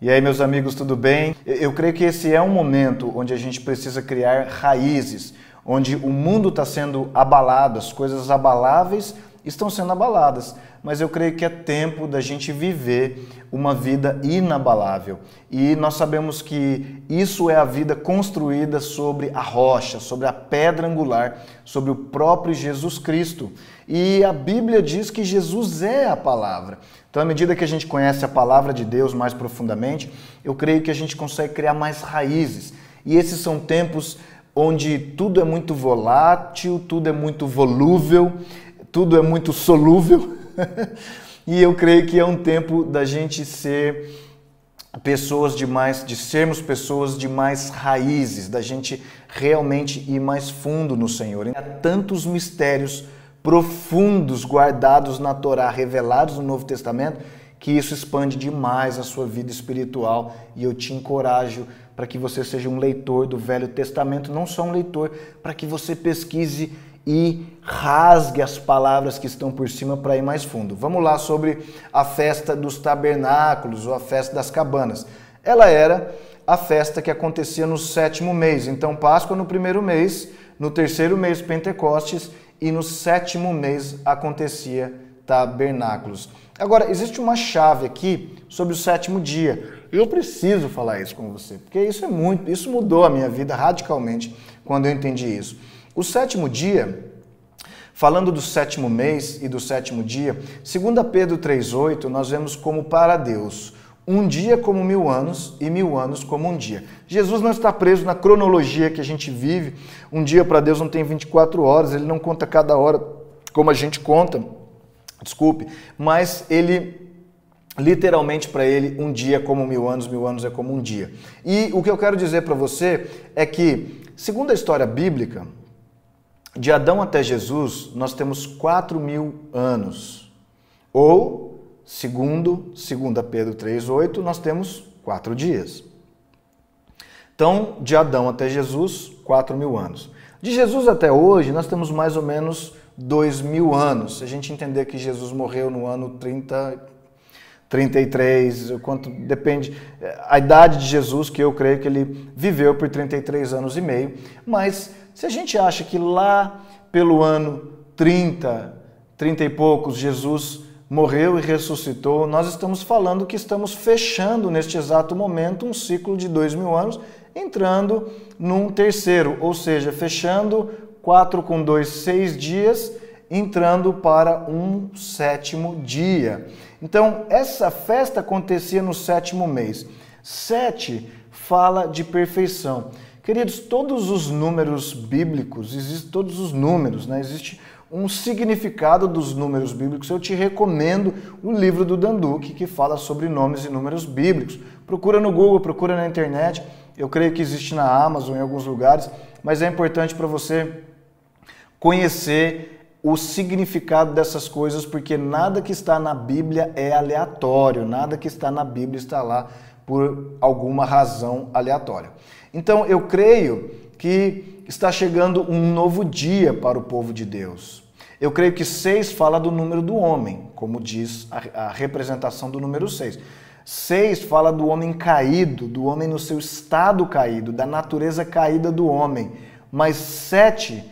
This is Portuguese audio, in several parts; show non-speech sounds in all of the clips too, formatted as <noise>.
E aí, meus amigos, tudo bem? Eu creio que esse é um momento onde a gente precisa criar raízes, onde o mundo está sendo abalado, as coisas abaláveis estão sendo abaladas. Mas eu creio que é tempo da gente viver uma vida inabalável. E nós sabemos que isso é a vida construída sobre a rocha, sobre a pedra angular, sobre o próprio Jesus Cristo. E a Bíblia diz que Jesus é a palavra. Então, à medida que a gente conhece a palavra de Deus mais profundamente, eu creio que a gente consegue criar mais raízes. E esses são tempos onde tudo é muito volátil, tudo é muito volúvel, tudo é muito solúvel. <laughs> e eu creio que é um tempo da gente ser pessoas de mais, de sermos pessoas de mais raízes, da gente realmente ir mais fundo no Senhor. Há tantos mistérios profundos guardados na Torá, revelados no Novo Testamento, que isso expande demais a sua vida espiritual e eu te encorajo para que você seja um leitor do Velho Testamento, não só um leitor, para que você pesquise e rasgue as palavras que estão por cima para ir mais fundo. Vamos lá sobre a festa dos tabernáculos ou a festa das cabanas. Ela era a festa que acontecia no sétimo mês. Então, Páscoa no primeiro mês, no terceiro mês, Pentecostes e no sétimo mês acontecia tabernáculos. Agora, existe uma chave aqui sobre o sétimo dia. Eu preciso falar isso com você, porque isso é muito, isso mudou a minha vida radicalmente quando eu entendi isso. O sétimo dia, falando do sétimo mês e do sétimo dia, segundo Pedro 3:8, nós vemos como para Deus um dia como mil anos e mil anos como um dia. Jesus não está preso na cronologia que a gente vive. Um dia para Deus não tem 24 horas, ele não conta cada hora como a gente conta, desculpe, mas ele literalmente para ele um dia como mil anos, mil anos é como um dia. E o que eu quero dizer para você é que, segundo a história bíblica, de Adão até Jesus, nós temos 4 mil anos. Ou Segundo, segundo Pedro 3,8, nós temos quatro dias. Então, de Adão até Jesus, quatro mil anos. De Jesus até hoje, nós temos mais ou menos dois mil anos. Se a gente entender que Jesus morreu no ano 30, 33, quanto depende a idade de Jesus, que eu creio que ele viveu por 33 anos e meio. Mas se a gente acha que lá pelo ano 30, 30 e poucos, Jesus morreu e ressuscitou, nós estamos falando que estamos fechando neste exato momento um ciclo de dois mil anos, entrando num terceiro, ou seja, fechando quatro com dois, seis dias, entrando para um sétimo dia. Então, essa festa acontecia no sétimo mês. Sete fala de perfeição. Queridos, todos os números bíblicos, existem todos os números, né? Existe um significado dos números bíblicos, eu te recomendo o livro do Danduque, que fala sobre nomes e números bíblicos. Procura no Google, procura na internet. Eu creio que existe na Amazon, em alguns lugares, mas é importante para você conhecer o significado dessas coisas, porque nada que está na Bíblia é aleatório, nada que está na Bíblia está lá por alguma razão aleatória. Então eu creio que está chegando um novo dia para o povo de Deus. Eu creio que seis fala do número do homem, como diz a, a representação do número seis. Seis fala do homem caído, do homem no seu estado caído, da natureza caída do homem. Mas sete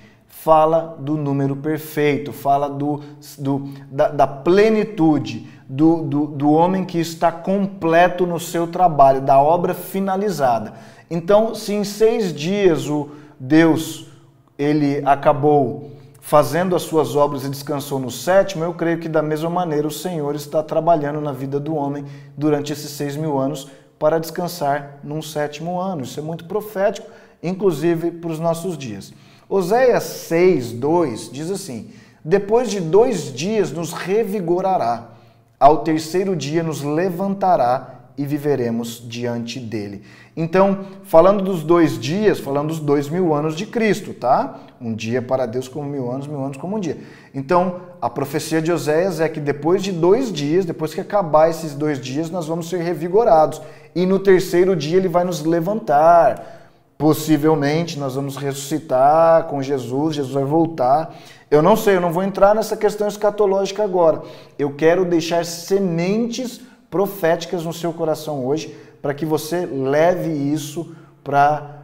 fala do número perfeito, fala do, do da, da, plenitude, do, do, do homem que está completo no seu trabalho, da obra finalizada. Então, se em seis dias o Deus ele acabou fazendo as suas obras e descansou no sétimo, eu creio que da mesma maneira o Senhor está trabalhando na vida do homem durante esses seis mil anos para descansar num sétimo ano. Isso é muito profético, inclusive para os nossos dias. Oséias 6, 2 diz assim: Depois de dois dias nos revigorará, ao terceiro dia nos levantará e viveremos diante dele. Então, falando dos dois dias, falando dos dois mil anos de Cristo, tá? Um dia para Deus como mil anos, mil anos como um dia. Então, a profecia de Oséias é que depois de dois dias, depois que acabar esses dois dias, nós vamos ser revigorados. E no terceiro dia ele vai nos levantar. Possivelmente nós vamos ressuscitar com Jesus, Jesus vai voltar. Eu não sei, eu não vou entrar nessa questão escatológica agora. Eu quero deixar sementes proféticas no seu coração hoje, para que você leve isso para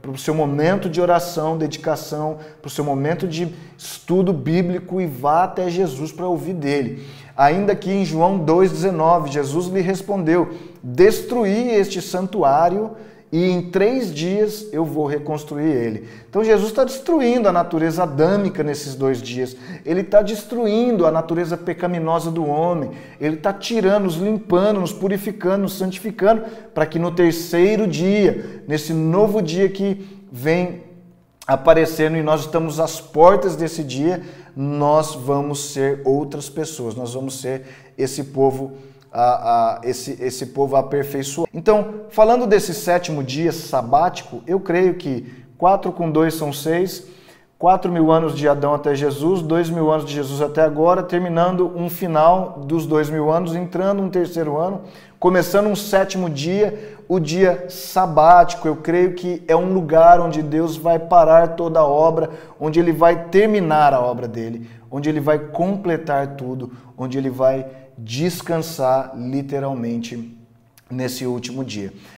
para o seu momento de oração, dedicação, para o seu momento de estudo bíblico e vá até Jesus para ouvir dele. Ainda que em João 2,19, Jesus lhe respondeu: Destruí este santuário e em três dias eu vou reconstruir ele. Então Jesus está destruindo a natureza adâmica nesses dois dias. Ele está destruindo a natureza pecaminosa do homem. Ele está tirando, nos limpando, nos purificando, nos santificando, para que no terceiro dia, nesse novo dia que vem aparecendo e nós estamos às portas desse dia, nós vamos ser outras pessoas. Nós vamos ser esse povo a, a, esse, esse povo aperfeiçoado. Então, falando desse sétimo dia sabático, eu creio que 4 com 2 são 6, 4 mil anos de Adão até Jesus, 2 mil anos de Jesus até agora, terminando um final dos 2 mil anos, entrando um terceiro ano, começando um sétimo dia, o dia sabático. Eu creio que é um lugar onde Deus vai parar toda a obra, onde Ele vai terminar a obra dele, onde Ele vai completar tudo, onde Ele vai descansar literalmente nesse último dia.